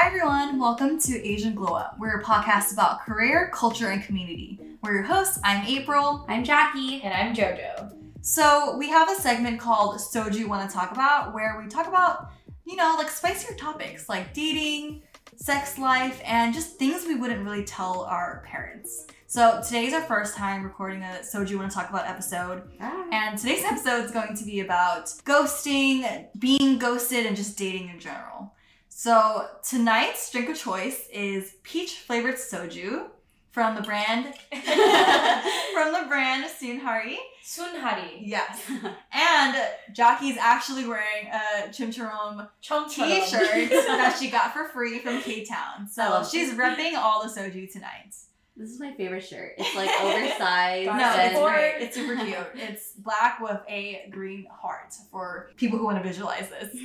Hi everyone, welcome to Asian Glow Up. We're a podcast about career, culture, and community. We're your hosts. I'm April. I'm Jackie. And I'm JoJo. So we have a segment called Soju Wanna Talk About where we talk about, you know, like spicier topics like dating, sex life, and just things we wouldn't really tell our parents. So today's our first time recording a Soju Wanna Talk About episode. Ah. And today's episode is going to be about ghosting, being ghosted, and just dating in general. So tonight's drink of choice is peach flavored soju from the brand from the brand Sunhari. Sunhari. Yes. And Jackie's actually wearing a Chum Churum t-shirt that she got for free from K-Town. So love she's repping all the soju tonight. This is my favorite shirt. It's like oversized. No, it's great. It's super cute. It's black with a green heart for people who want to visualize this.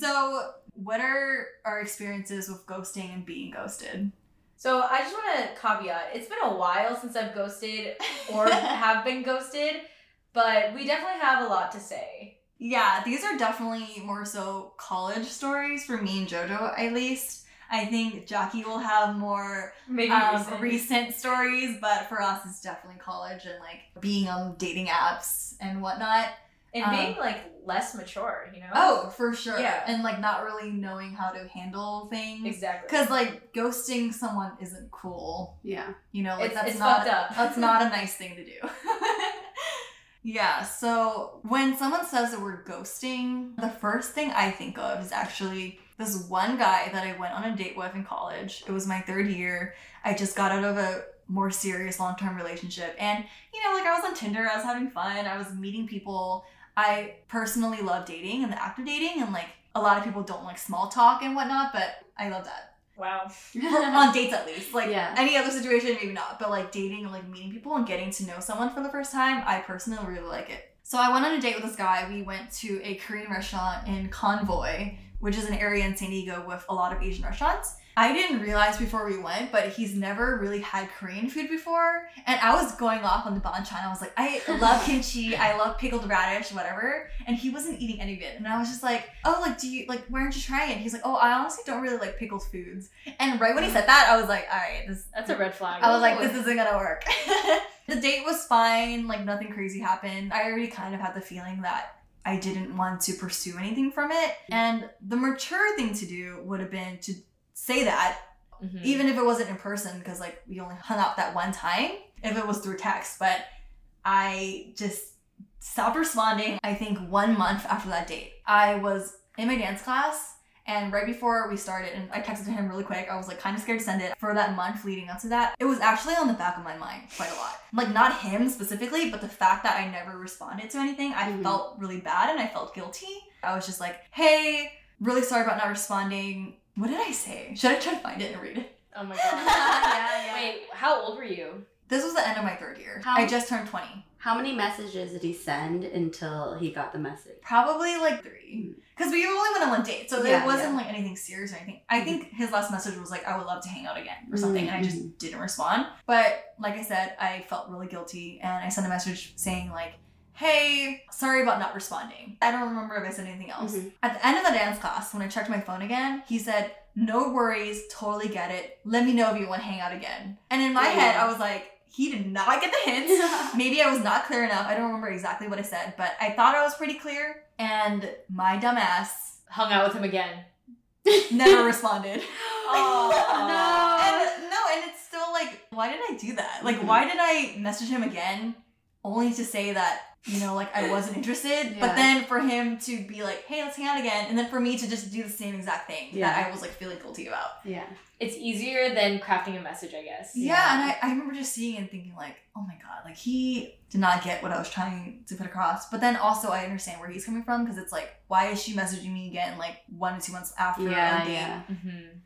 So, what are our experiences with ghosting and being ghosted? So I just want to caveat. It's been a while since I've ghosted or have been ghosted, but we definitely have a lot to say. Yeah, these are definitely more so college stories for me and JoJo, at least. I think Jackie will have more Maybe um, recent. recent stories, but for us, it's definitely college and like being on dating apps and whatnot. And um, being like less mature, you know? Oh, for sure. Yeah. And like not really knowing how to handle things. exactly. Because like ghosting someone isn't cool. Yeah. You know, like It's- that's it's not fucked up. that's not a nice thing to do. yeah, so when someone says the word ghosting, the first thing I think of is actually this one guy that I went on a date with in college. It was my third year. I just got out of a more serious long-term relationship and you know like I was on Tinder, I was having fun, I was meeting people. I personally love dating and the act of dating and like a lot of people don't like small talk and whatnot, but I love that. wow. On dates at least. Like Yeah. any other situation, maybe not. But like dating and like meeting people and getting to know someone for the first time, I personally really like it. So I went on a date with this guy. We went to a Korean restaurant in Convoy, which is an area in San Diego with a lot of Asian restaurants. I didn't realize before we went, but he's never really had Korean food before. And I was going off on the banchan. I was like, I love kimchi, I love pickled radish, whatever. And he wasn't eating any of it. And I was just like, oh, like, do you, like, why aren't you trying it? He's like, oh, I honestly don't really like pickled foods. And right when he said that, I was like, all right, this, That's a red flag. I was like, this isn't gonna work. the date was fine, like nothing crazy happened. I already kind of had the feeling that I didn't want to pursue anything from it. And the mature thing to do would have been to say that, Mhm. even if it wasn't in person, because like we only hung out that one time, if it was through text. But I just stopped responding, I think one month after that date. I was in my dance class and right before we started, and I texted him really quick, I was like kind of scared to send it for that month leading up to that. It was actually on the back of my mind quite a lot. Like, not him specifically, but the fact that I never responded to anything, I Mhm. felt really bad and I felt guilty. I was just like, hey, really sorry about not responding. What did I say? Should I try to find it and read it? Oh my god. yeah. Wait, how old were you? This was the end of my third year. How- I just turned 20. How many messages did he send until he got the message? Probably like three. Hmm. Because we only went on one date, so there Yeah, wasn't yeah. like anything serious or anything. I hmm. think his last message was like, I would love to hang out again or something, and I just hmm. didn't respond. But like I said, I felt really guilty and I sent a message saying, like, hey, sorry about not responding. I don't remember if I said anything else. Mhm. At the end of the dance class, when I checked my phone again, he said, no worries, totally get it. Let me know if you want to hang out again. And in my Yeah. head, I was like, he did not get the hint. Maybe I was not clear enough. I don't remember exactly what I said, but I thought I was pretty clear. And my dumbass Hung out with him again. never responded. Oh, And no, and it's still like, why did I do that? Like, Mhm. why did I message him again only to say that, you know, like I wasn't interested? Yeah. But then for him to be like, hey, let's hang out again. And then for me to just do the same exact thing Yeah. that I was like feeling guilty about. Yeah. It's easier than crafting a message, I guess. Yeah, Yeah. and I, I remember just seeing and thinking like, oh my god, like he did not get what I was trying to put across. But then also I understand where he's coming from because it's like, why is she messaging me again like one or two months after Yeah, a date? yeah. hmm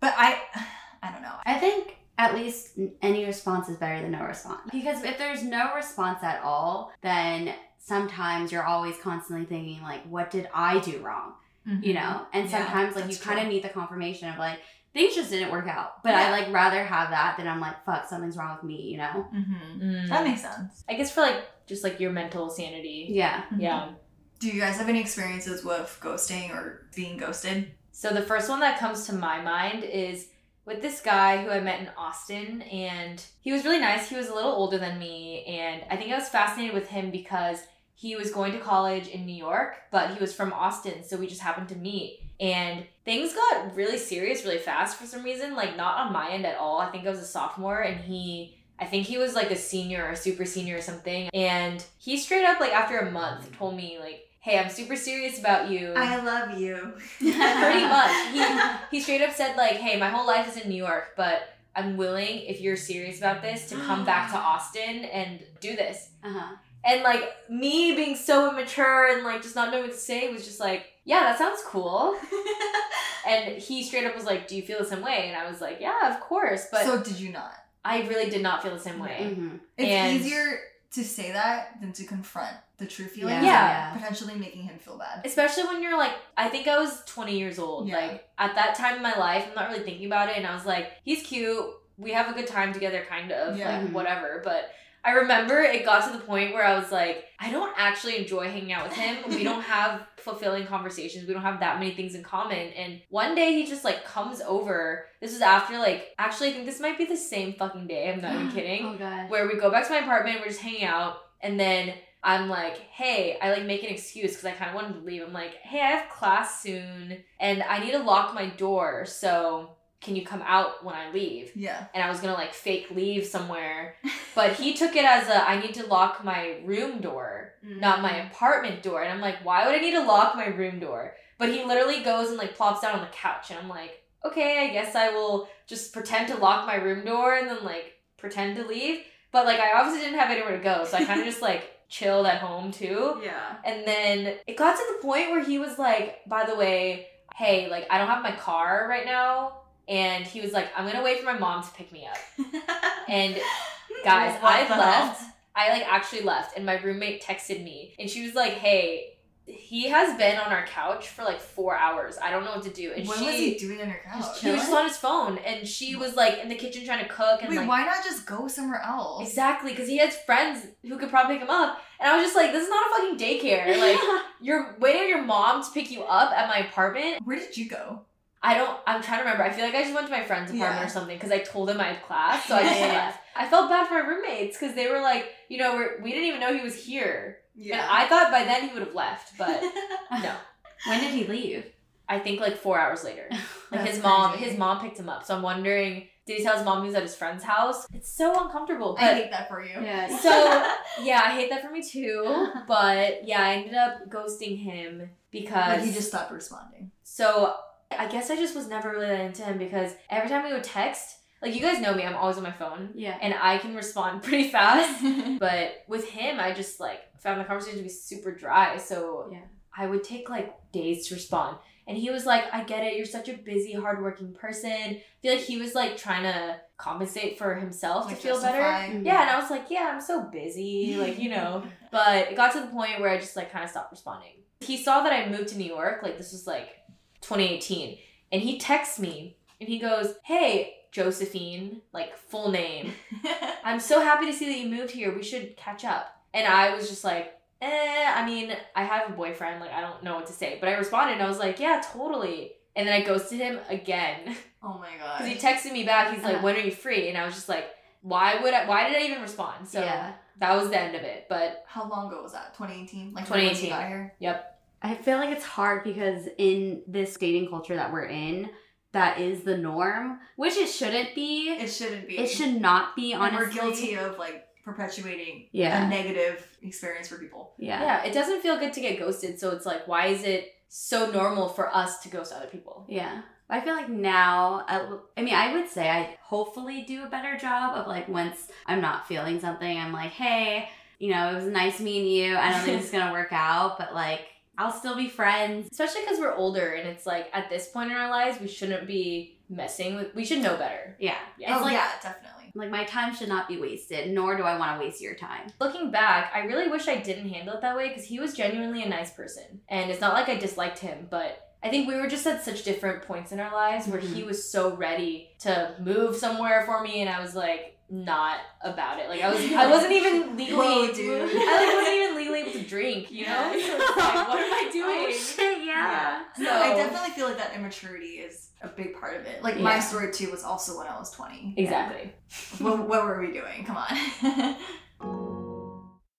But I, I don't know. I think at least any response is better than no response. Because if there's no response at all, then sometimes you're always constantly thinking like, what did I do wrong? You know? And Yeah, sometimes like you kind of need the confirmation of like, things just didn't work out. But Yeah. I like rather have that than I'm like, fuck, something's wrong with me, you know? Mm-hmm. Mm. That makes sense. I guess for like just like your mental sanity. Yeah. Yeah. Do you guys have any experiences with ghosting or being ghosted? So the first one that comes to my mind is with this guy who I met in Austin, and he was really nice. He was a little older than me, and I think I was fascinated with him because he was going to college in New York, but he was from Austin, so we just happened to meet. And things got really serious really fast for some reason, like not on my end at all. I think I was a sophomore, and he I think he was like a senior or super senior or something. And he straight up, like, after a month, told me, like, hey, I'm super serious about you. I love you. Pretty much. He, he straight up said, like, hey, my whole life is in New York, but I'm willing, if you're serious about this, to come back to Austin and do this. Uh-huh. And, like, me being so immature and, like, just not knowing what to say was just like, yeah, that sounds cool. And he straight up was like, do you feel the same way? And I was like, yeah, of course. But so did you not? I really did not feel the same way. Mhm. It's And- easier to say that than to confront the true feelings. Yeah. Potentially making him feel bad. Especially when you're like, I think I was 20 years old. Yeah. Like, at that time in my life, I'm not really thinking about it. And I was like, he's cute. We have a good time together, kind of. Yeah. Like, mm-hmm. whatever. But I remember it got to the point where I was like, I don't actually enjoy hanging out with him. We don't have fulfilling conversations. We don't have that many things in common. And one day he just like comes over. This was after like, actually, I think this might be the same fucking day. I'm not even kidding Oh god. where we go back to my apartment, we're just hanging out, and then I'm like, hey, I like make an excuse because I kind of wanted to leave. I'm like, hey, I have class soon, and I need to lock my door, so can you come out when I leave? Yeah. And I was gonna like fake leave somewhere, but he took it as a I need to lock my room door, mm. not my apartment door. And I'm like, why would I need to lock my room door? But he literally goes and like plops down on the couch, and I'm like, okay, I guess I will just pretend to lock my room door and then like pretend to leave. But like I obviously didn't have anywhere to go, so I kind of just like chilled at home too. Yeah. And then it got to the point where he was like, by the way, hey, like I don't have my car right now. And he was like, I'm gonna wait for my mom to pick me up. And guys, I hell? left. I like actually left, and my roommate texted me, and she was like, "Hey, he has been on our couch for like four hours. I don't know what to do." And what she, was he doing on your couch? he was just on his phone, and she was like in the kitchen trying to cook, and Wait, like why not just go somewhere else? exactly because he has friends who could probably pick him up, and I was just like, "This is not a fucking daycare. Like you're waiting on your mom to pick you up at my apartment." Where did you go? I don't. I'm trying to remember. I feel like I just went to my friend's apartment Yeah. or something because I told him I had class, so I just Yeah. left. I felt bad for my roommates because they were like, you know, we're, we didn't even know he was here, and I thought by then he would have left, but no. When did he leave? I think like four hours later, like his mom, crazy. his mom picked him up. So I'm wondering, did he tell his mom he was at his friend's house? It's so uncomfortable. I hate that for you. Yeah. so yeah, I hate that for me too. But yeah, I ended up ghosting him because Like he just stopped responding. So I guess I just was never really that into him because every time we would text, like you guys know me, I'm always on my phone Yeah. and I can respond pretty fast. but with him, I just like found the conversation to be super dry. So Yeah. I would take like days to respond. And he was like, I get it. You're such a busy, hardworking person. I feel like he was like trying to compensate for himself Like to feel better. justify. Yeah, and I was like, yeah, I'm so busy. Like, you know. But it got to the point where I just like kind of stopped responding. He saw that I moved to New York, like this was like 2018, and he texts me and he goes, "Hey, Josephine, like full name. I'm so happy to see that you moved here. We should catch up." And I was just like, "Eh, I mean, I have a boyfriend. Like I don't know what to say." But I responded and I was like, "Yeah, totally." And then I ghosted him again oh my god. because he texted me back. He's like, Uh-huh. "When are you free?" And I was just like, "Why would I? Why did I even respond?" So yeah. that was the end of it. But How long ago was that? 2018? Like 2018. When you got here? I feel like it's hard because in this dating culture that we're in, that is the norm, which it shouldn't be. It shouldn't be. It should not be, And honestly. we're guilty of like perpetuating Yeah. a negative experience for people. Yeah. yeah, it doesn't feel good to get ghosted. So it's like, why is it so normal for us to ghost other people? Yeah. I feel like now, I I mean, I would say I hopefully do a better job of like once I'm not feeling something, I'm like, hey, you know, it was nice meeting you. I don't think it's gonna work out, but like, I'll still be friends. Especially because we're older and it's like at this point in our lives, we shouldn't be messing with. We should know better. Yeah. Yeah. Oh, it's oh like, yeah, definitely. like my time should not be wasted, nor do I want to waste your time. Looking back, I really wish I didn't handle it that way because he was genuinely a nice person. And it's not like I disliked him, but I think we were just at such different points in our lives where he mm-hmm. was so ready to move somewhere for me, and I was like, not about it. Like I was, I wasn't even oh, legally, Whoa, dude. I like wasn't even legally able to drink. You know, so like, what am I doing? Oh, shit, yeah. Yeah. So No, I definitely feel like that immaturity is a big part of it. Like my Yeah. story too was also when I was 20. exactly. what, what were we doing? Come on.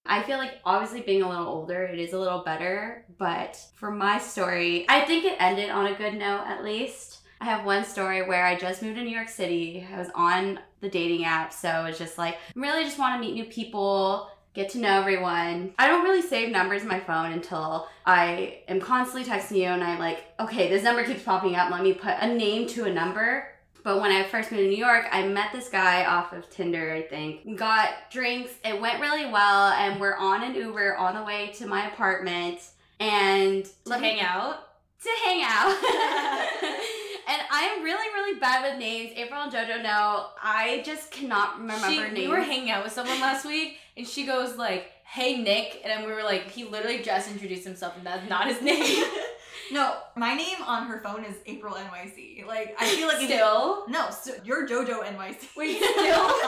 I feel like obviously being a little older, it is a little better. But for my story, I think it ended on a good note at least. I have one story where I just moved to New York City. I was on the dating app, so it's just like, I really just want to meet new people, get to know everyone. I don't really save numbers in my phone until I am constantly texting you and I'm like, okay, this number keeps popping up. Let me put a name to a number. But when I first moved to New York, I met this guy off of Tinder, I think. We got drinks. It went really well, and we're on an Uber on the way to my apartment. And To let me- hang out. to hang out. and I'm really, really bad with names. April and JoJo know. I just cannot remember She, names. we were hanging out with someone last week, and she goes like, "Hey Nick," and we were like, he literally just introduced himself, and that's not his name. no, my name on her phone is April NYC. Like I feel like Still, no, so you're JoJo NYC. Wait, still?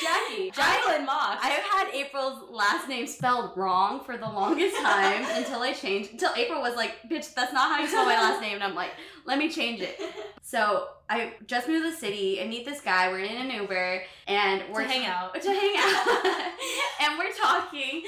Jackie, Jacqueline Moss. I have had April's last name spelled wrong for the longest time until I changed. Until April was like, "Bitch, that's not how you spell my last name," and I'm like, "Let me change it." So I just moved to the city. I meet this guy. We're in an Uber, and we're to hang out. to hang out and we're talking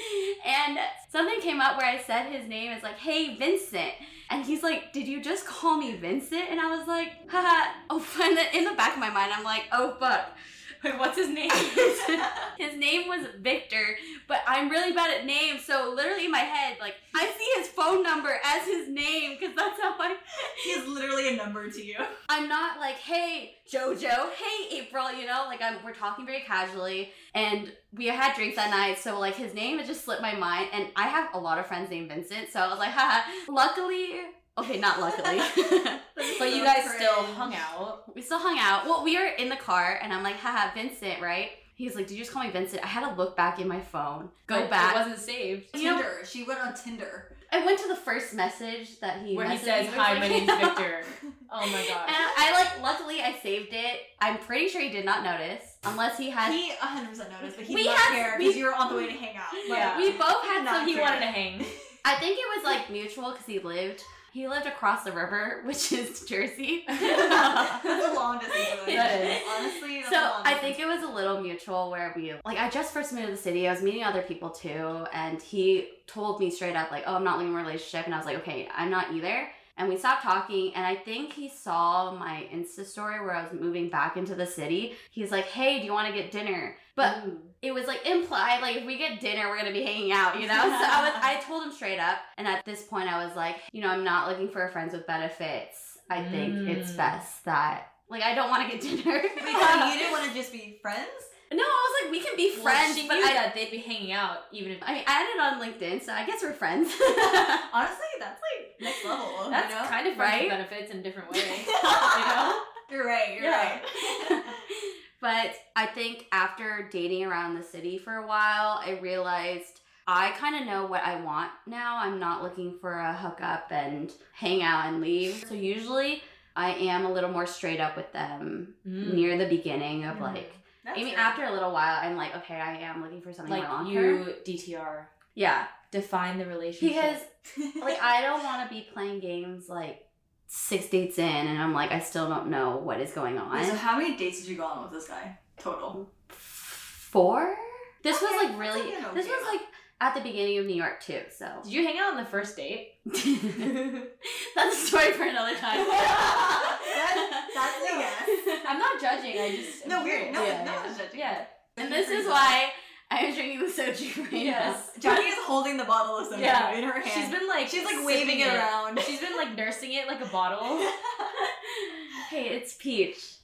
and something came up where i said his name is like hey vincent and he's like did you just call me vincent and i was like haha oh and then in the back of my mind i'm like oh fuck Wait, what's his name? his name was victor but i'm really bad at names so literally in my head like i see his phone number as his name because that's how i He's literally a number to you. I'm not like, hey, Jojo, hey, April, you know, like I'm, we're talking very casually and we had drinks that night. So like his name, it just slipped my mind. And I have a lot of friends named Vincent. So I was like, haha, luckily, okay, not luckily. but you guys still hung out. we still hung out. Well, we were in the car and I'm like, haha, Vincent, right? He's like, did you just call me Vincent? I had to look back in my phone, go but back. It wasn't saved. You know- Tinder. she went on Tinder. I went to the first message that he Where he says. "Hi, my name's Victor." Oh my And gosh. I like, luckily, I saved it. I'm pretty sure he did not notice, unless he had. He 100% noticed, but he We did not had- care because you were on the way to hang out. Like, Yeah. we both had some. he wanted to hang. I think it was like mutual because he lived. He lived across the river, which is Jersey. That's a long distance. That is. Honestly, So I think it was a little mutual where we like I just first moved to the city. I was meeting other people too, and he told me straight up like, "Oh, I'm not leaving a relationship," and I was like, "Okay, I'm not either." And we stopped talking, and I think he saw my Insta story where I was moving back into the city. He's like, "Hey, do you want to get dinner?" But Ooh. it was like implied like if we get dinner we're gonna be hanging out you know so i was i told him straight up and at this point i was like you know i'm not looking for friends with benefits i think it's Mm. best that like i don't want to get dinner so you didn't want to just be friends? no i was like we can be Well, friends she but I, that they'd be hanging out even if I mean, I added on LinkedIn, so I guess we're friends. Honestly, that's like next level. that's you know? kind of Right? benefits in different way. you know? You're right. You're Yeah. right. but I think after dating around the city for a while, I realized I kind of know what I want now. I'm not looking for a hookup and hang out and leave. So usually I am a little more straight up with them Mm. near the beginning of Mm. like, That's I mean, after a little while, I'm like, okay, I am looking for something Like long you. DTR. Yeah. Define the relationship. Because like I don't want to be playing games like six dates in and I'm like I still don't know what is going on. Wait, so how many dates did you go on with this guy total? Four? This was like really like this was like at the beginning of New York too, so Did you hang out on the first date? that's a story for another time. That- that's a yes. I'm not judging. I just No, I'm we're curious. no, yeah, no yeah. one's judging. Yeah. and this is why I am drinking the soju right Yes. Jackie is holding the bottle of soda Yeah. in her hand. She's been like she's like waving it around. She's been like nursing it like a bottle. Hey, it's peach.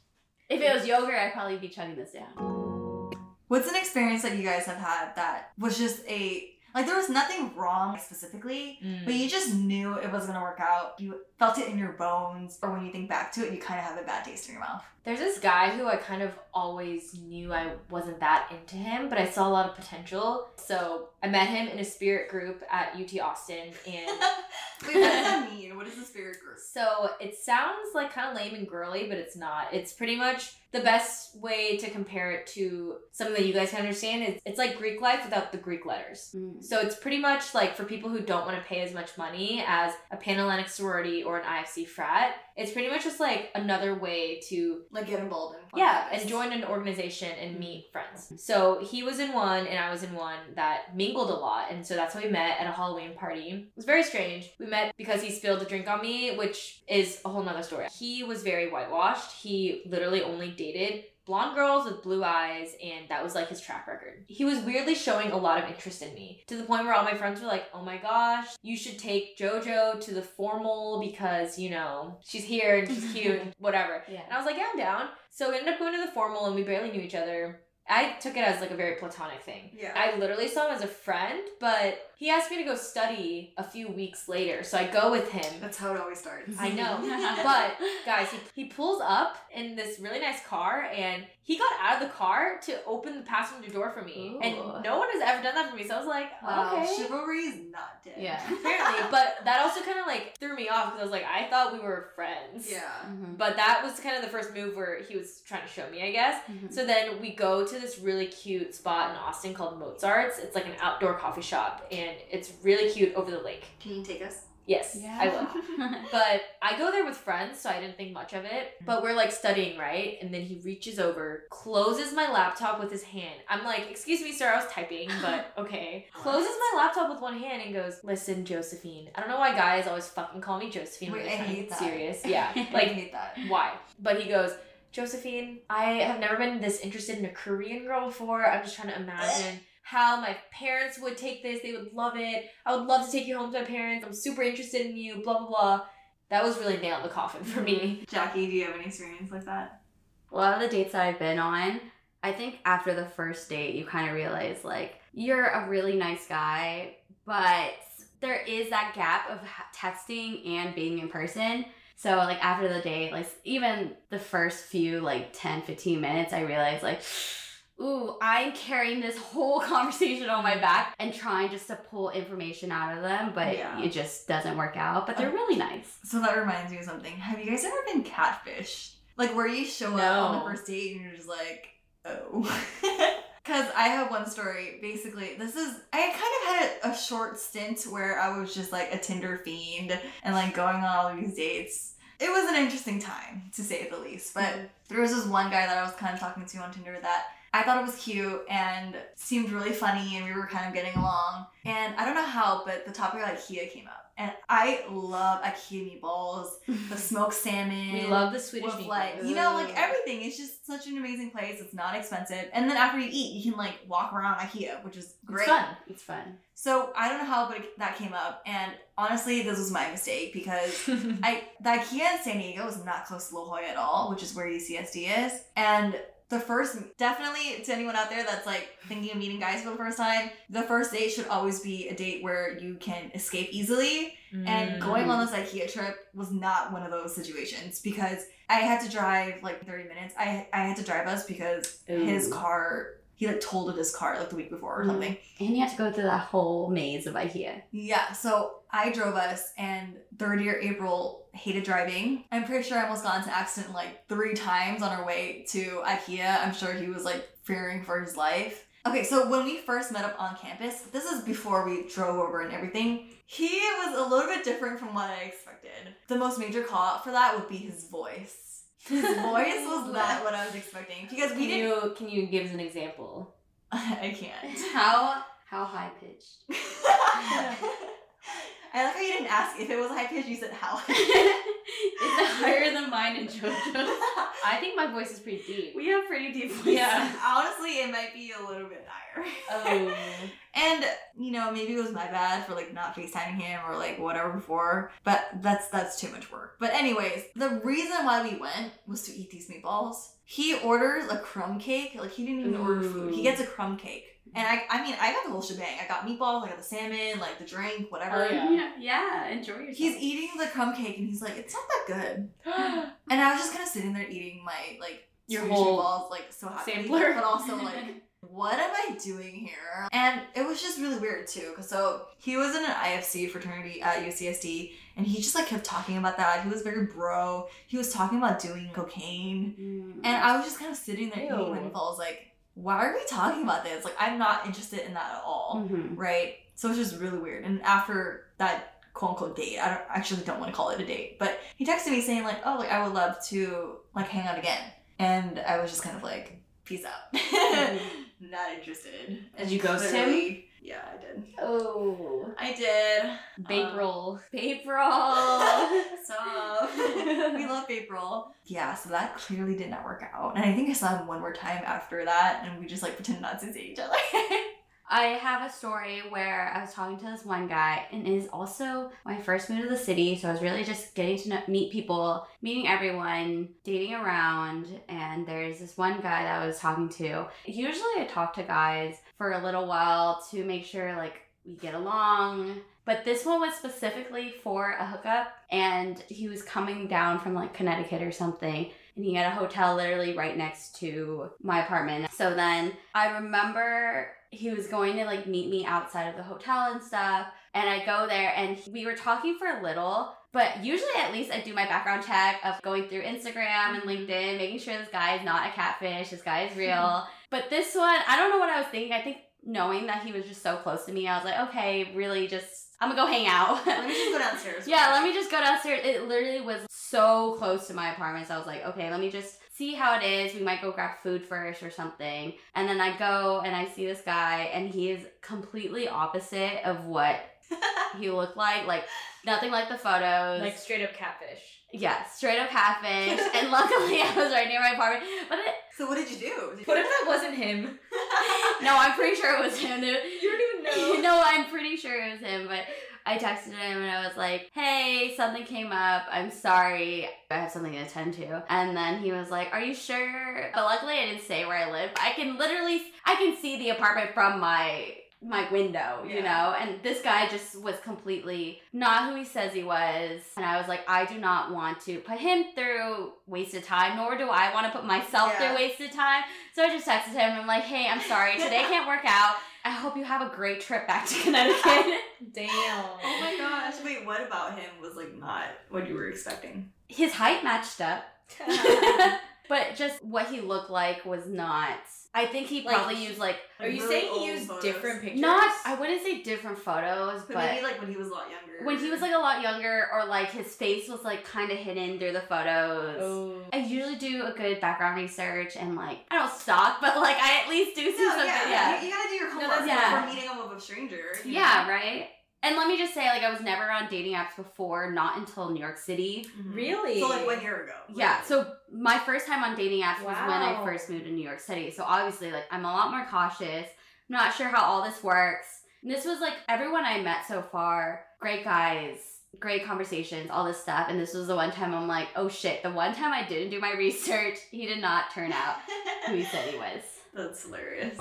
If it was yogurt, I'd probably be chugging this down. What's an experience that you guys have had that was just a like there was nothing wrong specifically, Mm. but you just knew it was gonna work out. You felt it in your bones, or when you think back to it, you kind of have a bad taste in your mouth. There's this guy who I kind of always knew I wasn't that into him, but I saw a lot of potential. So I met him in a spirit group at UT Austin, and Wait, what does that mean? What is the spirit group? so it sounds like kind of lame and girly, but it's not. It's pretty much the best way to compare it to something that you guys can understand. Is it's like Greek life without the Greek letters. Mm. So it's pretty much like for people who don't want to pay as much money as a Panhellenic sorority or an IFC frat, it's pretty much just like another way to Like get involved in. yeah, and join an organization and mm-hmm. meet friends. So he was in one and I was in one that mingled a lot. And so that's how we met at a Halloween party. It was very strange. We met because he spilled a drink on me, which is a whole nother story. He was very whitewashed. He literally only dated blonde girls with blue eyes and that was like his track record. He was weirdly showing a lot of interest in me to the point where all my friends were like, "Oh my gosh, you should take JoJo to the formal because, you know, she's here and she's cute and whatever." Yeah. And I was like, yeah, I'm down. So we ended up going to the formal and we barely knew each other. I took it as like a very platonic thing. Yeah. I literally saw him as a friend, but he asked me to go study a few weeks later. So I go with him. That's how it always starts. I know. But guys, he, he pulls up in this really nice car and he got out of the car to open the passenger door for me. Ooh. And no one has ever done that for me. So I was like, Wow, okay. chivalry is not dead. Yeah. Apparently, but that also kind of like threw me off because I was like, I thought we were friends. Yeah. Mhm. But that was kind of the first move where he was trying to show me, I guess. Mhm. So then we go to this really cute spot in Austin called Mozart's. It's like an outdoor coffee shop and it's really cute over the lake. Can you take us? Yes, Yeah. I will. But I go there with friends, so I didn't think much of it. But we're like studying, right? And then he reaches over, closes my laptop with his hand. I'm like, excuse me, sir, I was typing, but okay. Closes my laptop with one hand and goes, listen, Josephine. I don't know why guys always fucking call me Josephine when Wait, they're I trying hate that. serious. Yeah. Like, I Like, hate that. why? But he goes, Josephine, I have never been this interested in a Korean girl before. I'm just trying to imagine how my parents would take this. They would love it. I would love to take you home to my parents. I'm super interested in you, blah, blah, blah. That was really nail in the coffin for me. Jackie, do you have any experience like that? a lot of the dates that I've been on, I think after the first date, you kind of realize like you're a really nice guy, but there is that gap of texting and being in person. So like after the date, like even the first few like 10, 15 minutes, I realized like, ooh, I'm carrying this whole conversation on my mm. back and trying just to pull information out of them, but Yeah. it just doesn't work out. But they're really nice. So that reminds me of something. Have you guys ever been catfished? Like where you show up on the first date and you're just like, oh. Cause I have one story. Basically, this is I kind of had a, a short stint where I was just like a Tinder fiend and like going on all these dates. It was an interesting time to say the least. But mm. there was this one guy that I was kind of talking to on Tinder that I thought it was cute and seemed really funny and we were kind of getting along. And I don't know how, but the topic of IKEA came up. And I love IKEA meatballs, the smoked salmon. We love the Swedish meatballs. like you know like everything. It's just such an amazing place. It's not expensive, and then after you eat, you can like walk around IKEA, which is great. It's fun. It's fun. So I don't know how, but it- that came up, and honestly, this was my mistake because I the IKEA in San Diego is not close to La Jolla at all, which is where UCSD is. And the first, definitely to anyone out there that's like thinking of meeting guys for the first time, the first date should always be a date where you can escape easily. Mm. And going on this IKEA trip was not one of those situations because I had to drive like 30 minutes. I I had to drive us because his car he like told totaled his car like the week before or Mm. something. And you had to go through that whole maze of IKEA. Yeah, so I drove us, and third year April hated driving. I'm pretty sure I almost got into an accident like three times on our way to IKEA. I'm sure he was like fearing for his life. Okay, so when we first met up on campus, this is before we drove over and everything. He was a little bit different from what I expected. The most major call out for that would be his voice. His voice was not what I was expecting because we Can didn't. you can you give us an example? I can't. How how high pitched? I like how you didn't ask if it was high pitched. You said how. Is it higher than mine and JoJo's? I think my voice is pretty deep. We have pretty deep voices. Yeah. Honestly, it might be a little bit higher. Oh. and you know, maybe it was my bad for like not FaceTiming him or like whatever before. But that's that's too much work. But anyways, the reason why we went was to eat these meatballs. He orders a crumb cake. Like he didn't even order food. He gets a crumb cake. And I I mean I got the whole shebang. I got meatballs, I got the salmon, like the drink, whatever. Oh, yeah. yeah. Yeah, enjoy yourself. He's eating the crumb cake and he's like, it's not that good. And I was just kind of sitting there eating my like Your whole meatballs, like so happy, sampler. but also like, what am I doing here? And it was just really weird too, because so he was in an IFC fraternity at UCSD, and he just like kept talking about that. He was very bro. He was talking about doing cocaine, Mm. and I was just kind of sitting there Ew. eating my meatballs, like, why are we talking about this? Like, I'm not interested in that at all, Mhm. right? So it's just really weird. And after that quote unquote date, I don't actually don't want to call it a date, but he texted me saying like, oh, like I would love to like hang out again, and I was just kind of like, peace out, not interested. Did you ghost him? Clearly- Yeah, I did. Oh. I did. Babe Um, roll. April. So we love April. Yeah, so that clearly did not work out. And I think I saw him one more time after that, and we just like pretended not to see each other. I have a story where I was talking to this one guy, and it is also my first move to the city. So I was really just getting to know, meet people, meeting everyone, dating around. And there's this one guy that I was talking to. Usually, I talk to guys for a little while to make sure like we get along. But this one was specifically for a hookup, and he was coming down from like Connecticut or something and he had a hotel literally right next to my apartment. So then I remember he was going to like meet me outside of the hotel and stuff. And I go there and we were talking for a little, but usually at least I do my background check of going through Instagram and mm-hmm. LinkedIn, making sure this guy is not a catfish, this guy is real. but this one, I don't know what I was thinking. I think knowing that he was just so close to me, I was like, okay, really just, I'm gonna go hang out. let me just go downstairs. Yeah, let me just go downstairs. It literally was so close to my apartment. So I was like, okay, let me just see how it is. We might go grab food first or something. And then I go and I see this guy, and he is completely opposite of what he looked like. Like, nothing like the photos. Like straight up catfish. yeah, straight up catfish. and luckily, I was right near my apartment. But it, So what did you do? Did you What if that wasn't him? no, I'm pretty sure it was him. dude. You don't even know. no, I'm pretty sure it was him, but I texted him and I was like, hey, something came up. I'm sorry. I have something to attend to. And then he was like, are you sure? But luckily I didn't say where I live. I can literally, I can see the apartment from my my window, you know? And this guy just was completely not who he says he was. And I was like, I do not want to put him through wasted time, nor do I want to put myself Yeah. through wasted time. So I just texted him and I'm like, hey, I'm sorry, today can't work out. I hope you have a great trip back to Connecticut. Damn. Oh my gosh. Wait, what about him was like not what you were expecting? His height matched up, but just what he looked like was not. I think he Like, probably used like Are you Really saying he used photos. different pictures? not. I wouldn't say different photos, But, but maybe like when he was a lot younger. when he was like a lot younger, or like his face was like kind of hidden through the photos. Oh. I usually do a good background research and like I don't stalk, but like I at least do no, see something. yeah, yeah. You, you gotta do your homework that's- yeah. before meeting him with a stranger. Yeah, know? right. And let me just say, like, I was never on dating apps before, not until New York City. Mhm. Really? So like one year ago. Yeah, so my first time on dating apps was when I first moved to New York City. So obviously, like, I'm a lot more cautious. I'm not sure how all this works. And this was like everyone I met so far, great guys, great conversations, all this stuff. And this was the one time I'm like, oh shit, the one time I didn't do my research, he did not turn out who he said he was. That's hilarious.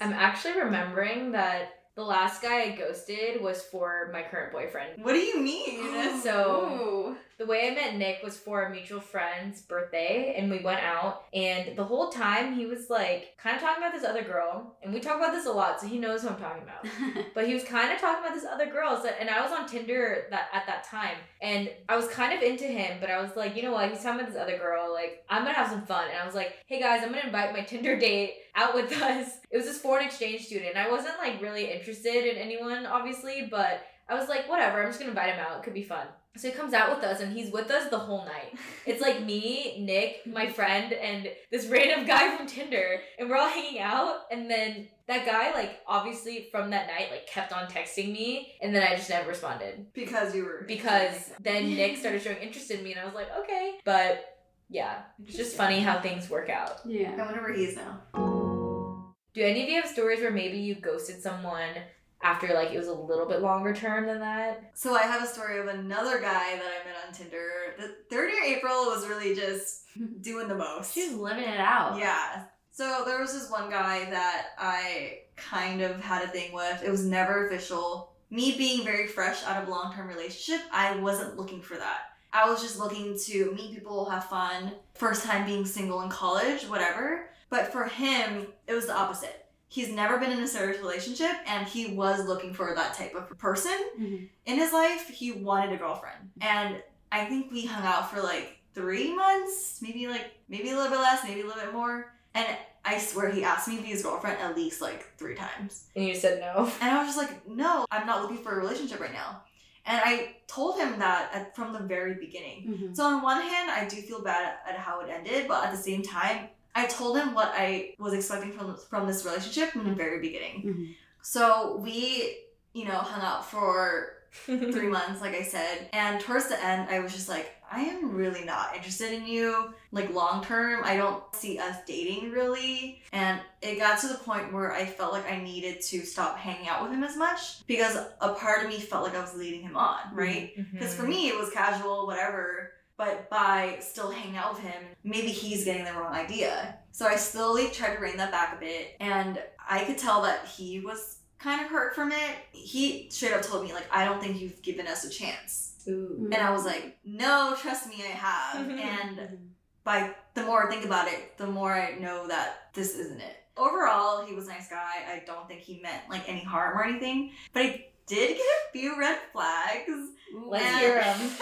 I'm actually remembering that the last guy I ghosted was for my current boyfriend. What do you mean? So the way I met Nick was for a mutual friend's birthday, and we went out. And the whole time he was like kind of talking about this other girl, and we talk about this a lot, so he knows who I'm talking about. But he was kind of talking about this other girl, so, and I was on Tinder that at that time, and I was kind of into him, but I was like, you know what? He's talking about this other girl. Like, I'm gonna have some fun, and I was like, hey guys, I'm gonna invite my Tinder date out with us. It was this foreign exchange student. and I wasn't like really interested in anyone, obviously, but I was like, whatever. I'm just gonna invite him out. It could be fun. So he comes out with us, and he's with us the whole night. It's like me, Nick, my friend, and this random guy from Tinder, and we're all hanging out. And then that guy, like, obviously from that night, like, kept on texting me, and then I just never responded Because you were because then Nick started showing interest in me, and I was like, okay. But yeah, it's just funny how things work out. Yeah. I yeah. wonder where he is now. Do any of you have stories where maybe you ghosted someone after like it was a little bit longer term than that? So I have a story of another guy that I met on Tinder. The third year April was really just doing the most. She's living it out. Yeah. So there was this one guy that I kind of had a thing with. It was never official. Me being very fresh out of a long term relationship, I wasn't looking for that. I was just looking to meet people, have fun, first time being single in college, whatever. But for him, it was the opposite. He's never been in a serious relationship and he was looking for that type of person Mhm. in his life, he wanted a girlfriend. And I think we hung out for like three months, maybe like maybe a little bit less, maybe a little bit more. And I swear he asked me to be his girlfriend at least like three times. And you said no. And I was just like, no, I'm not looking for a relationship right now. And I told him that at, from the very beginning. Mhm. So on one hand, I do feel bad at how it ended, but at the same time, I told him what I was expecting from from this relationship from the very beginning. Mhm. So we, you know, hung out for three months, like I said. And towards the end, I was just like, I am really not interested in you. Like long term, I don't see us dating really. And it got to the point where I felt like I needed to stop hanging out with him as much because a part of me felt like I was leading him on, right? Because for me, it was casual, whatever. But by still hanging out with him, maybe he's getting the wrong idea. So I slowly tried to rein that back a bit. And I could tell that he was kind of hurt from it. He straight up told me, like, I don't think you've given us a chance. Ooh. And I was like, no, trust me, I have. and Mhm. by the more I think about it, the more I know that this isn't it. Overall, he was a nice guy. I don't think he meant like any harm or anything. But I did get a few red flags. Ooh. Let's hear 'em.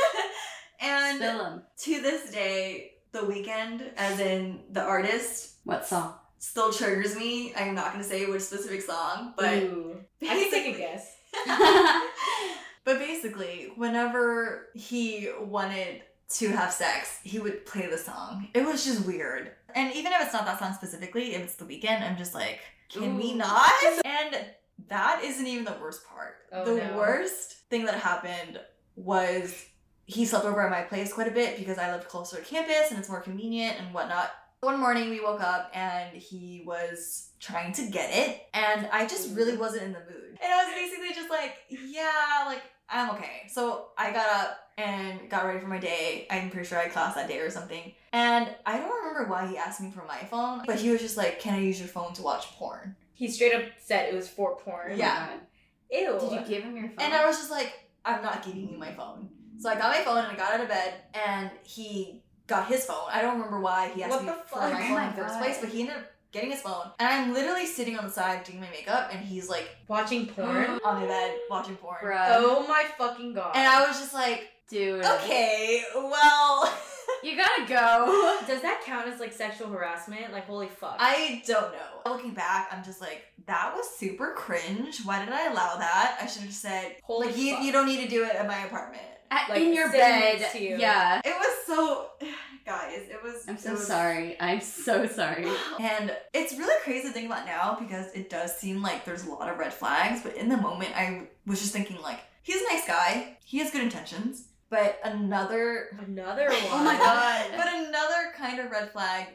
and to this day, The Weeknd, as in the artist, What song? still triggers me. I'm not gonna say which specific song, but Ooh. I can take a guess. but basically, whenever he wanted to have sex, he would play the song. It was just weird. And even if it's not that song specifically, if it's the Weeknd, I'm just like, can we not? And that isn't even the worst part. Oh, the no. worst thing that happened was he slept over at my place quite a bit because I lived closer to campus and it's more convenient and whatnot. One morning we woke up and he was trying to get it, and I just really wasn't in the mood. And I was basically just like, yeah, like, I'm okay. So I got up and got ready for my day. I'm pretty sure I had class that day or something. And I don't remember why he asked me for my phone, but he was just like, Can I use your phone to watch porn? He straight up said it was for porn. Oh Yeah. God. Ew. Did you give him your phone? And I was just like, I'm not giving you my phone. So I got my phone and I got out of bed and he got his phone. I don't remember why he asked What me the for fuck? my Oh phone my in the first place, but he ended up getting his phone. And I'm literally sitting on the side doing my makeup and he's like Watching porn? on my bed watching porn. Bruh. oh my fucking god. And I was just like, Dude. okay, well, You gotta go. Does that count as like sexual harassment? Like, holy fuck. I don't know. Looking back, I'm just like, that was super cringe. Why did I allow that? I should have said, Holy like, you, you don't need to do it at my apartment. At- Like, in your bed. to you. Yeah. It was so, guys, it was. I'm so was- sorry. I'm so sorry. And it's really crazy to think about now because it does seem like there's a lot of red flags, but in the moment I was just thinking like, he's a nice guy, he has good intentions, but another Another one. Oh my God. but another kind of red flag,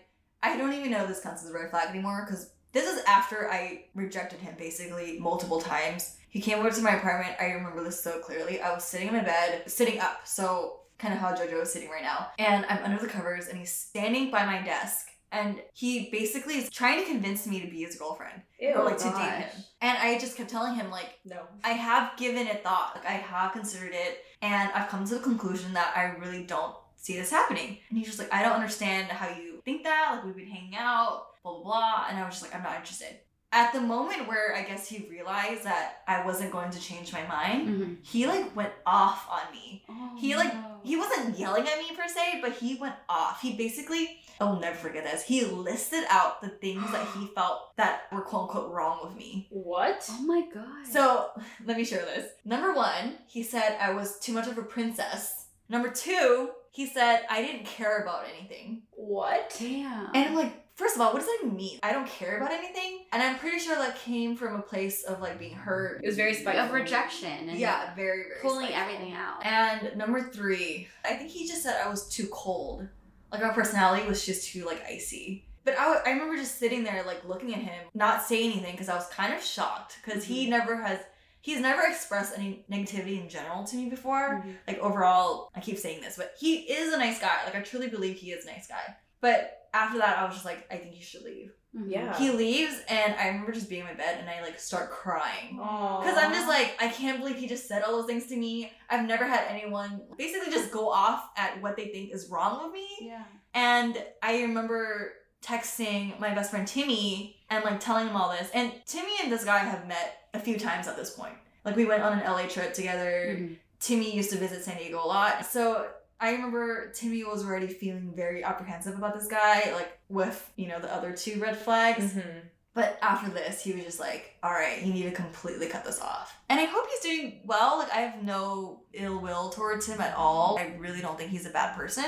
I don't even know this counts as a red flag anymore because this is after I rejected him basically multiple times. He came over to my apartment. I remember this so clearly. I was sitting in my bed, sitting up, so kind of how JoJo is sitting right now. And I'm under the covers and he's standing by my desk. And he basically is trying to convince me to be his girlfriend Ew. or like to date him. And I just kept telling him like no. I have given it thought. Like I have considered it, and I've come to the conclusion that I really don't see this happening. And he's just like, I don't understand how you think that. Like we've been hanging out, blah blah blah. And I was just like, I'm not interested. At the moment where I guess he realized that I wasn't going to change my mind, Mhm. he like went off on me. Oh, He like no. he wasn't yelling at me per se, but he went off. He basically I'll never forget this. He listed out the things that he felt that were quote unquote wrong with me. What? Oh my god. So let me share this. Number one, he said I was too much of a princess. Number two, he said I didn't care about anything. What? damn. And I'm like, first of all, what does that mean? I don't care about anything. And I'm pretty sure that came from a place of like being hurt. It was very spiteful. of rejection and Yeah, very, very pulling spiteful. everything out. And number three, I think he just said I was too cold. Like my personality was just too like icy. But I, I remember just sitting there like looking at him, not saying anything because I was kind of shocked because he never has he's never expressed any negativity in general to me before. Mhm. Like overall, I keep saying this, but he is a nice guy. Like I truly believe he is a nice guy. But after that, I was just like, I think you should leave. Mhm. Yeah. He leaves, and I remember just being in my bed and I like start crying. Because I'm just like, I can't believe he just said all those things to me. I've never had anyone basically just go off at what they think is wrong with me. Yeah. And I remember texting my best friend Timmy and like telling him all this. And Timmy and this guy have met a few times at this point. Like we went on an LA trip together. Mhm. Timmy used to visit San Diego a lot. So I remember Timmy was already feeling very apprehensive about this guy, like with, you know, the other two red flags. Mm-hmm. But after this, he was just like, all right, you need to completely cut this off. And I hope he's doing well. Like, I have no ill will towards him at all. I really don't think he's a bad person.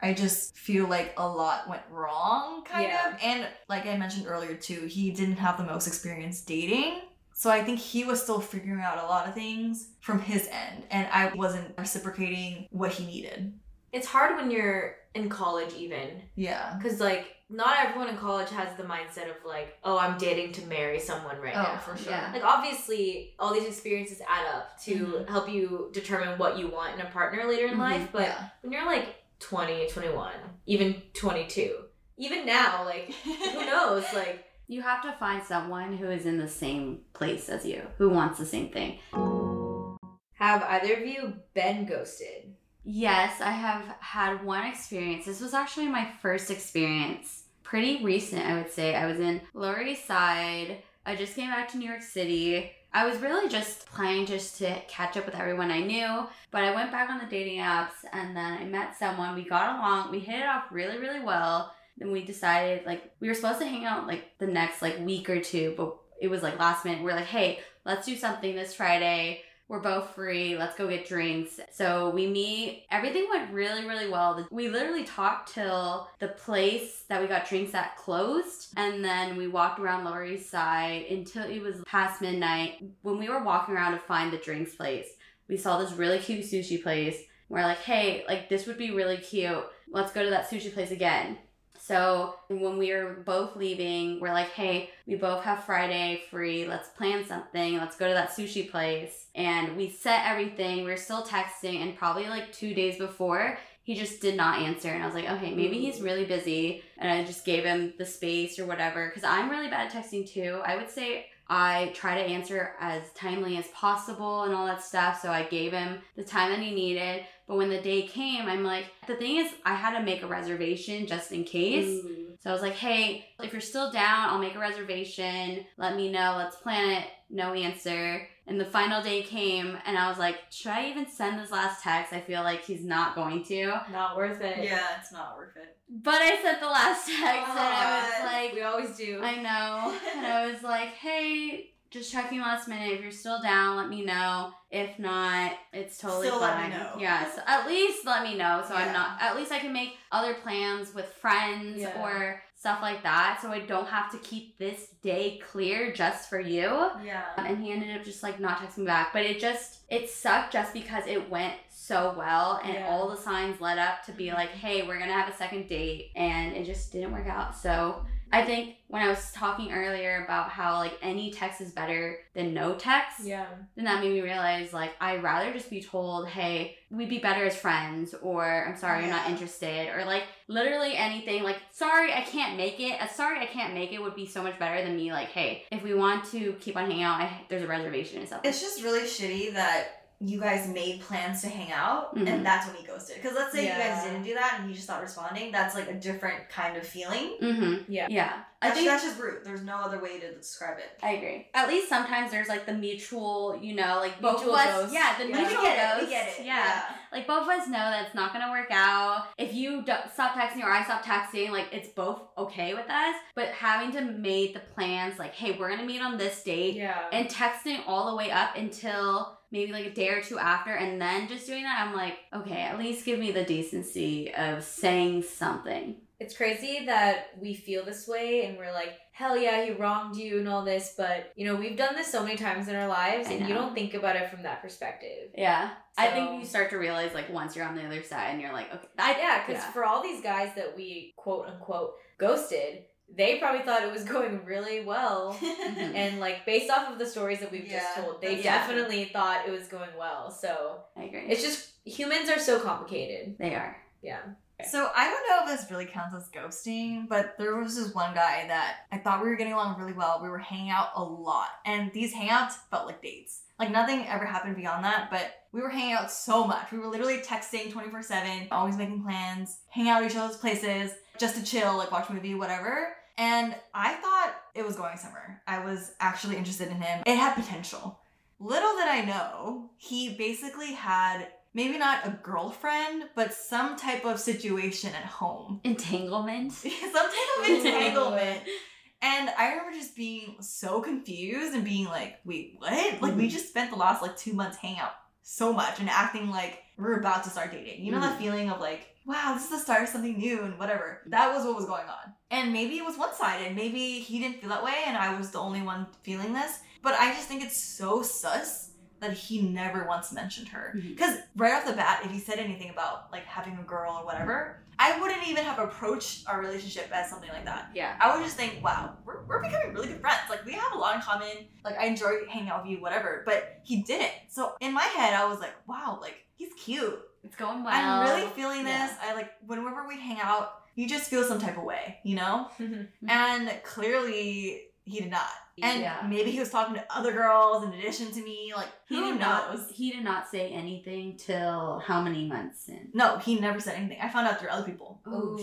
I just feel like a lot went wrong, kind Yeah. of. And like I mentioned earlier, too, he didn't have the most experience dating. So I think he was still figuring out a lot of things from his end. And I wasn't reciprocating what he needed. It's hard when you're in college, even. Yeah. Because, like, not everyone in college has the mindset of, like, oh, I'm dating to marry someone right Oh, now. for sure. Yeah. Like, obviously, all these experiences add up to Mhm. help you determine what you want in a partner later in Mhm. life. But yeah. when you're, like, 20, 21, even 22, even now, like, who knows? Like, You have to find someone who is in the same place as you, who wants the same thing. Have either of you been ghosted? Yes, I have had one experience. This was actually my first experience. Pretty recent, I would say. I was in Lower East Side. I just came back to New York City. I was really just planning just to catch up with everyone I knew, but I went back on the dating apps and then I met someone. We got along. We hit it off really, really well. Then we decided like we were supposed to hang out like the next like week or two, but it was like last minute. We're like, hey, let's do something this Friday. We're both free. Let's go get drinks. So we meet. Everything went really, really well. We literally talked till the place that we got drinks at closed. And then we walked around Lower East Side until it was past midnight. When we were walking around to find the drinks place, we saw this really cute sushi place. We're like, hey, like this would be really cute. Let's go to that sushi place again. So when we were both leaving, we're like, hey, we both have Friday free. Let's plan something. Let's go to that sushi place. And we set everything. We were still texting, and probably like two days before, he just did not answer. And I was like, okay, maybe he's mm. really busy. And I just gave him the space or whatever. Because I'm really bad at texting too. I would say I try to answer as timely as possible and all that stuff. So I gave him the time that he needed. But when the day came, I'm like, the thing is, I had to make a reservation just in case. Mm. So I was like, hey, if you're still down, I'll make a reservation. Let me know. Let's plan it. No answer. And the final day came, and I was like, should I even send this last text? I feel like he's not going to. not worth it. Yeah, it's not worth it. But I sent the last text, and I oh was like, We always do. I know. And I was like, hey, just checking last minute. If you're still down, let me know. If not, it's totally Still let fine. me know. Yeah, so at least let me know. So Yeah. I'm not, at least I can make other plans with friends Yeah. or stuff like that. So I don't have to keep this day clear just for you. Yeah. Um, and he ended up just like not texting me back. But it just, it sucked just because it went so well and Yeah. all the signs led up to be mm-hmm. like, hey, we're gonna have a second date. And it just didn't work out. So I think when I was talking earlier about how like any text is better than no text, yeah. then that made me realize like I'd rather just be told, hey, we'd be better as friends, or I'm sorry, you're not interested, or like literally anything. Like, sorry, I can't make it. A sorry, I can't make it would be so much better than me like, hey, if we want to keep on hanging out, I, there's a reservation and something. It's just really shitty that you guys made plans to hang out Mhm. and that's when he ghosted. Because let's say you guys didn't do that and he just stopped responding, that's like a different kind of feeling. mm-hmm. Yeah. Yeah. I That's, think that's just rude. There's no other way to describe it. I agree. At least sometimes there's like the mutual, you know, like both Mutual of us. ghost. Yeah, the Yeah, mutual we get it. ghost. We get it. Yeah. Like both of us know that it's not gonna work out. If you don't stop texting or I stop texting, like it's both okay with us. But having to make the plans, like, hey, we're gonna meet on this date, Yeah. and texting all the way up until maybe like a day or two after, and then just doing that, I'm like, okay, at least give me the decency of saying something. It's crazy that we feel this way and we're like, hell yeah, he wronged you and all this, but you know, we've done this so many times in our lives and you don't think about it from that perspective. Yeah, I think you start to realize like once you're on the other side, and you're like, okay, I, yeah, because yeah. for all these guys that we quote unquote ghosted, they probably thought it was going really well. Mhm. And like based off of the stories that we've just told, they that's definitely thought it was going well. So I agree. it's just humans are so complicated. they are. Yeah. So I don't know if this really counts as ghosting, but there was this one guy that I thought we were getting along really well. We were hanging out a lot, and these hangouts felt like dates. Like nothing ever happened beyond that, but we were hanging out so much. We were literally texting 24 7, always making plans, hang out at each other's places just to chill, like watch a movie, whatever. And I thought it was going somewhere. I was actually interested in him. It had potential. Little did I know, he basically had maybe not a girlfriend, but some type of situation at home. Entanglement. some type of entanglement. And I remember just being so confused and being like, wait, what? Like, we Mhm. just spent the last like two months hanging out so much and acting like we're about to start dating. You know that Mhm. feeling of like, wow, this is the start of something new and whatever. That was what was going on. And maybe it was one sided. Maybe he didn't feel that way and I was the only one feeling this. But I just think it's so sus that he never once mentioned her. Mhm. Because right off the bat, if he said anything about like having a girl or whatever, I wouldn't even have approached our relationship as something like that. Yeah. I would just think, wow, we're, we're becoming really good friends. Like, we have a lot in common. Like, I enjoy hanging out with you, whatever. But he didn't. So, in my head, I was like, wow, like, he's cute. It's going well. I'm really feeling Yeah. this. I like, whenever we hang out, you just feel some type of way, you know? Mm-hmm. And clearly, he did not. And Yeah. maybe he was talking to other girls in addition to me. Like, He who did knows? not. He did not say anything till how many months in? No, he never said anything. I found out through other people. Oh,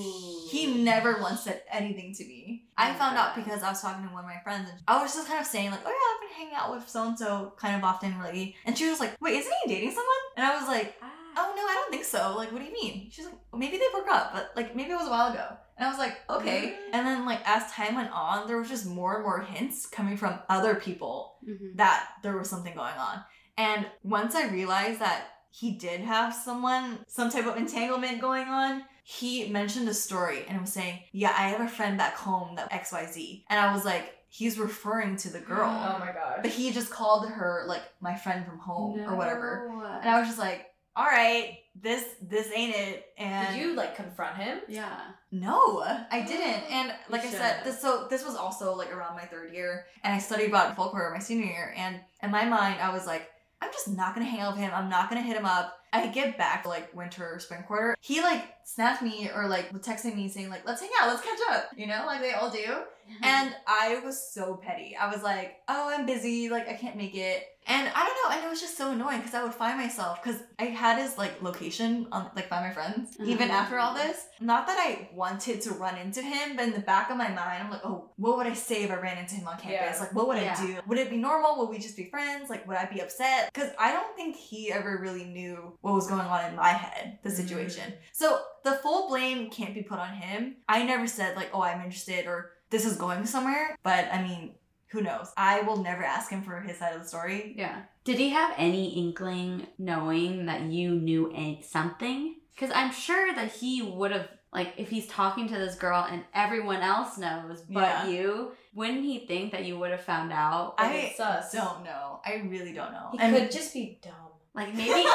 He never once said anything to me. I found out because I was talking to one of my friends and I was just kind of saying like, oh yeah, I've been hanging out with so and so kind of often lately. And she was like, wait, isn't he dating someone? And I was like, Ah. Oh no, I don't think so. Like, what do you mean? She's like, well, maybe they broke up, but like maybe it was a while ago. And I was like, okay. And then like as time went on, there was just more and more hints coming from other people Mhm. that there was something going on. And once I realized that he did have someone, some type of entanglement going on, he mentioned a story and was saying, Yeah, I have a friend back home that XYZ. And I was like, He's referring to the girl. Oh my gosh. But he just called her like my friend from home or whatever. And I was just like, all right, this this ain't it. And Did you like confront him? Yeah. no, I didn't. And like I You said, this so this was also like around my third year, and I studied about folklore my senior year. And in my mind, I was like, I'm just not gonna hang out with him. I'm not gonna hit him up. I get back like winter or spring quarter. He like snapped me or like was texting me saying like, let's hang out, let's catch up. You know, like they all do. And I was so petty. I was like, oh, I'm busy. Like, I can't make it. And I don't know. And it was just so annoying because I would find myself, because I had his like location on like by my friends, even Uh-huh. after all this. Not that I wanted to run into him, but in the back of my mind, I'm like, oh, what would I say if I ran into him on campus? Yeah. Like, what would Yeah. I do? Would it be normal? Would we just be friends? Like, would I be upset? Because I don't think he ever really knew what was going on in my head, the situation. So the full blame can't be put on him. I never said like, oh, I'm interested or this is going somewhere. But I mean, who knows? I will never ask him for his side of the story. Yeah. Did he have any inkling knowing that you knew any, something? Because I'm sure that he would have, like, if he's talking to this girl and everyone else knows but Yeah. you, wouldn't he think that you would have found out? I sus. don't know. I really don't know. He And- could just be dumb. Like, maybe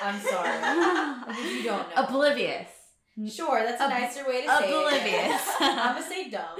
I'm sorry. Like, you don't know. oblivious. Sure, that's a Ob- nicer way to say oblivious. it. I'm gonna say dumb.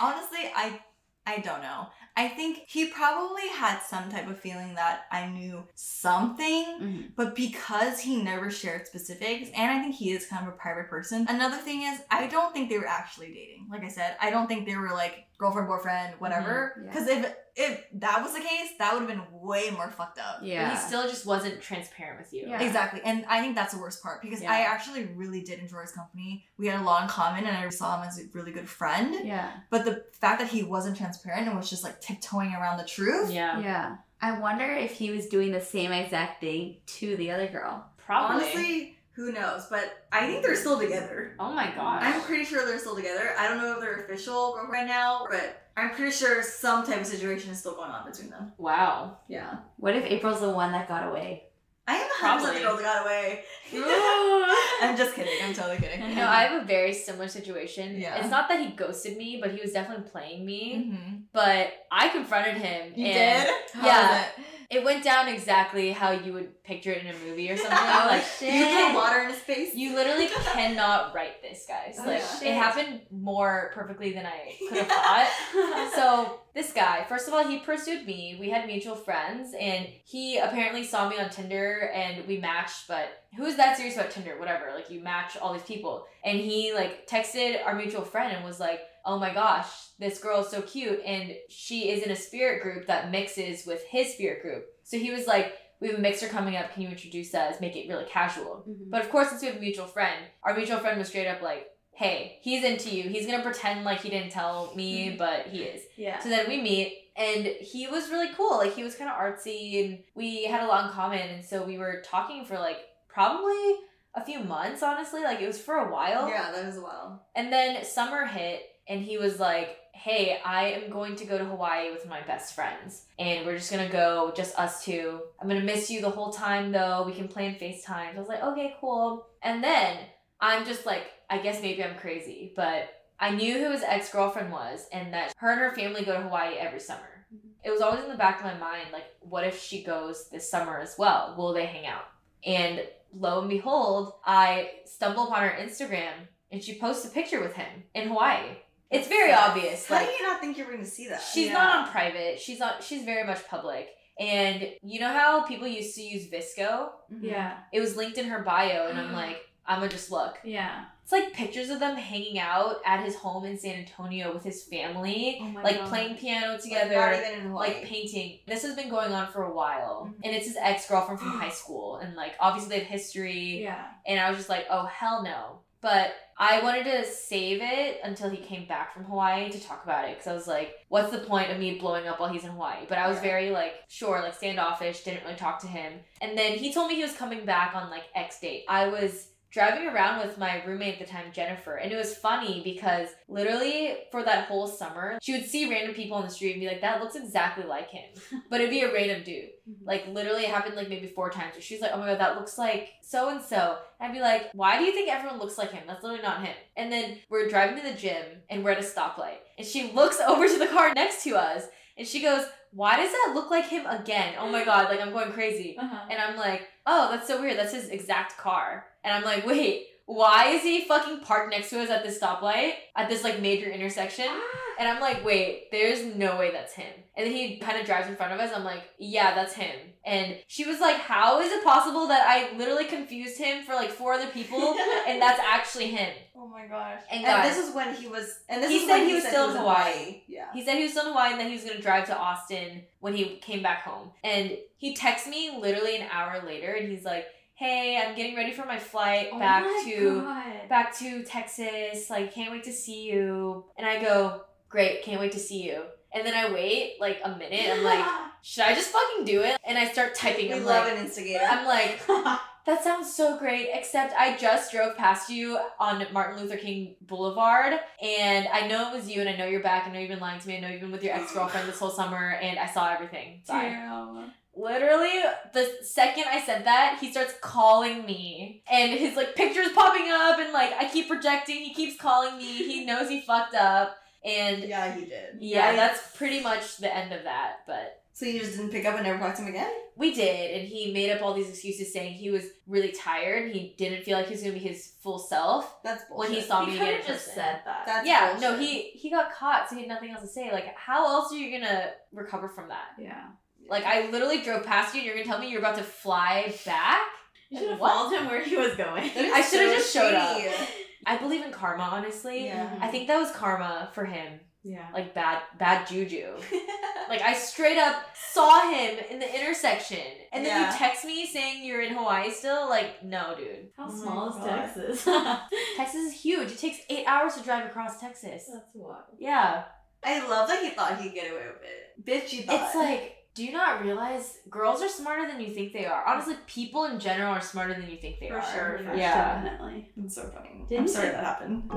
Honestly, I I don't know. I think he probably had some type of feeling that I knew something, Mhm. but because he never shared specifics, and I think he is kind of a private person. Another thing is, I don't think they were actually dating. Like I said, I don't think they were like girlfriend, boyfriend, whatever. Mhm, yeah. Because if if that was the case, that would have been way more fucked up. Yeah. But he still just wasn't transparent with you. Yeah. Exactly. And I think that's the worst part because Yeah. I actually really did enjoy his company. We had a lot in common and I saw him as a really good friend. yeah. But the fact that he wasn't transparent and was just like tiptoeing around the truth. Yeah. Yeah. I wonder if he was doing the same exact thing to the other girl. Probably. Honestly, who knows? But I think they're still together. Oh my gosh. I'm pretty sure they're still together. I don't know if they're official right now, but I'm pretty sure some type of situation is still going on between them. wow. Yeah. What if April's the one that got away? I am 100% Probably. the girl that got away. I'm just kidding. I'm totally kidding. You know, I have a very similar situation. Yeah. It's not that he ghosted me, but he was definitely playing me. Mhm. But I confronted him. You and did? How yeah. Was it? It went down exactly how you would picture it in a movie or something. Oh, like shit. You threw water in his face? you literally cannot write this, guys. Oh, like shit. it happened more perfectly than I could have thought. so this guy, first of all, he pursued me. We had mutual friends, and he apparently saw me on Tinder, and we matched. But who's that serious about Tinder? Whatever. Like you match all these people, and he like texted our mutual friend and was like, "Oh my gosh, this girl is so cute, and she is in a spirit group that mixes with his spirit group." So he was like. We have a mixer coming up. Can you introduce us? Make it really casual. Mhm. But of course, since we have a mutual friend, our mutual friend was straight up like, hey, he's into you. He's gonna pretend like he didn't tell me, but he is. Yeah. So then we meet, and he was really cool. Like he was kind of artsy and we had a lot in common and so we were talking for like probably a few months honestly. Like it was for a while. Yeah, that was well. And then summer hit and he was like, "Hey, I am going to go to Hawaii with my best friends and we're just to go just us two. I'm to miss you the whole time though. We can plan FaceTime." I was like, "Okay, cool." And then I'm just like, I guess maybe I'm crazy, but I knew who his ex girlfriend was and that her and her family go to Hawaii every summer. It was always in the back of my mind, like, what if she goes this summer as well? Will they hang out? And lo and behold, I stumble upon her Instagram and she posts a picture with him in Hawaii. It's very obvious. How Like, do you not think you're going to see that? she's not on private. She's on. She's very much public. And you know how people used to use VSCO? Mhm. Yeah. It was linked in her bio, and I'm like, I'm gonna just look. Yeah. It's like pictures of them hanging out at his home in San Antonio with his family, Oh my like God. playing piano together, not like, even in Hawaii. painting. This has been going on for a while, Mhm. and it's his ex girlfriend from high school, and like obviously they have history. Yeah. And I was just like, oh hell no. But I wanted to save it until he came back from Hawaii to talk about it because I was like, what's the point of me blowing up while he's in Hawaii? But I was very like, sure, like standoffish, didn't really talk to him. And then he told me he was coming back on like X date. I was driving around with my roommate at the time, Jennifer, and it was funny because literally for that whole summer, she would see random people on the street and be like, that looks exactly like him. but it'd be a random dude. Mm-hmm. Like literally it happened like maybe four times. Where she's like, "Oh my god, that looks like so and so." I'd be like, "Why do you think everyone looks like him? That's literally not him." And then we're driving to the gym and we're at a stoplight, and she looks over to the car next to us, and she goes, "Why does that look like him again? Oh my god, like I'm going crazy." Uh-huh. And I'm like, "Oh, that's so weird. That's his exact car." And I'm like, "Wait." Why is he fucking parked next to us at this stoplight at this like major intersection? Ah. And I'm like, wait, there's no way that's him. And then he kind of drives in front of us. I'm like, yeah, that's him. And she was like, how is it possible that I literally confused him for like four other people and that's actually him? Oh my gosh. And And, this is when he was. And this He is said when he was still in Hawaii. Yeah. He said he was still in Hawaii and that he was going to drive to Austin when he came back home. And he texted me literally an hour later and he's like, hey, I'm getting ready for my flight Oh back my to God. back to Texas. Like, can't wait to see you. And I go, great, can't wait to see you. And then I wait like a minute. I'm like, should I just fucking do it? And I start typing. We I'm love like, an instigator. I'm like, that sounds so great. Except I just drove past you on Martin Luther King Boulevard, and I know it was you, and I know you're back. I know you've been lying to me. I know you've been with your ex girlfriend this whole summer, and I saw everything. Bye. Damn. Literally, the second I said that, he starts calling me. And his like picture's popping up and like I keep projecting, he keeps calling me, he knows he fucked up. And yeah, yeah, he did. Yeah, that's pretty much the end of that. But So you just didn't pick up and never talked to him again? we did, and he made up all these excuses saying he was really tired he didn't feel like he was gonna be his full self That's when he saw He me could again. just person. said that. That's yeah, bullshit. no, he he got caught, so he had nothing else to say. Like, how else are you gonna recover from that? yeah. Like, I literally drove past you, and you're gonna tell me you're about to fly back? You should have What? followed him where he was going. I should've so just showed up. I believe in karma, honestly. Yeah. Mm-hmm. I think that was karma for him. Yeah. Like bad bad juju. Like I straight up saw him in the intersection. And then Yeah. you text me saying you're in Hawaii still? Like, no, dude. How Oh small is God. Texas? Texas is huge. It takes eight hours to drive across Texas. That's wild. Yeah. I love that he thought he'd get away with it. Bitch, you thought. It's like, do you not realize girls are smarter than you think they are? Honestly, people in general are smarter than you think they For are. sure, for sure. Yeah. Definitely. It's so funny. Didn't I'm sorry that happened.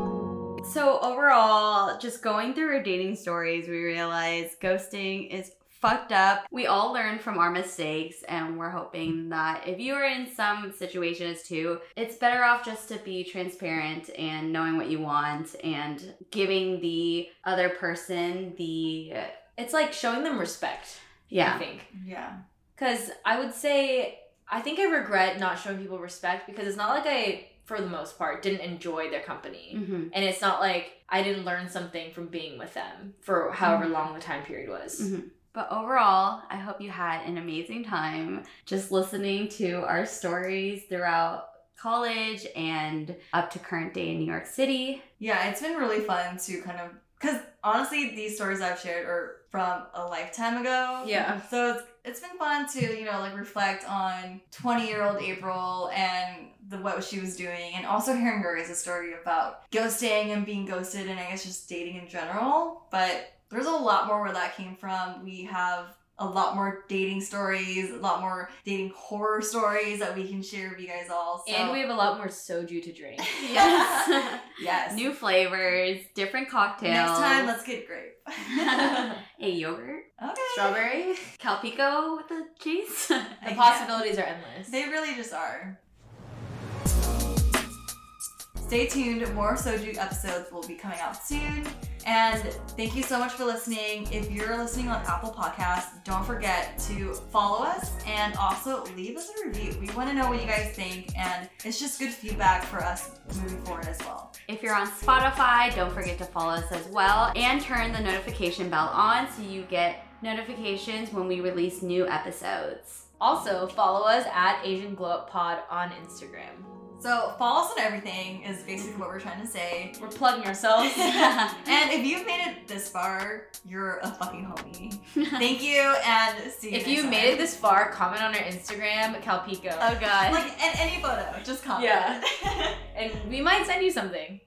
So overall, just going through our dating stories, we realized ghosting is fucked up. We all learn from our mistakes and we're hoping that if you are in some situations too, it's better off just to be transparent and knowing what you want and giving the other person the It's like showing them respect, I think. Yeah. Because I would say, I think I regret not showing people respect because it's not like I, for the most part, didn't enjoy their company. Mhm. And it's not like I didn't learn something from being with them for however Mhm. long the time period was. Mhm. But overall, I hope you had an amazing time just listening to our stories throughout college and up to current day in New York City. Yeah, it's been really fun to kind of because honestly, these stories I've shared are from a lifetime ago. Yeah. So it's it's been fun to you know like reflect on twenty year old April and the what she was doing, and also hearing Grace's story about ghosting and being ghosted, and I guess just dating in general. But there's a lot more where that came from. We have a lot more dating stories, a lot more dating horror stories that we can share with you guys all. So. And we have a lot more soju to drink. yes. yes. New flavors, different cocktails. Next time, let's get grape. a yogurt, okay. Strawberry. calpico with the cheese. The possibilities are endless. They really just are. Stay tuned. More Soju episodes will be coming out soon. And thank you so much for listening. If you're listening on Apple Podcasts, don't forget to follow us and also leave us a review. We want to know what you guys think, and it's just good feedback for us moving forward as well. If you're on Spotify, don't forget to follow us as well and turn the notification bell on so you get notifications when we release new episodes. Also, follow us at Asian Glow Up Pod on Instagram. So follow us on everything is basically what we're trying to say. We're plugging ourselves. And if you've made it this far, you're a fucking homie. Thank you, and see you. if you time. made it this far, comment on our Instagram, Calpico. oh god. like and any photo, just comment. Yeah. and we might send you something.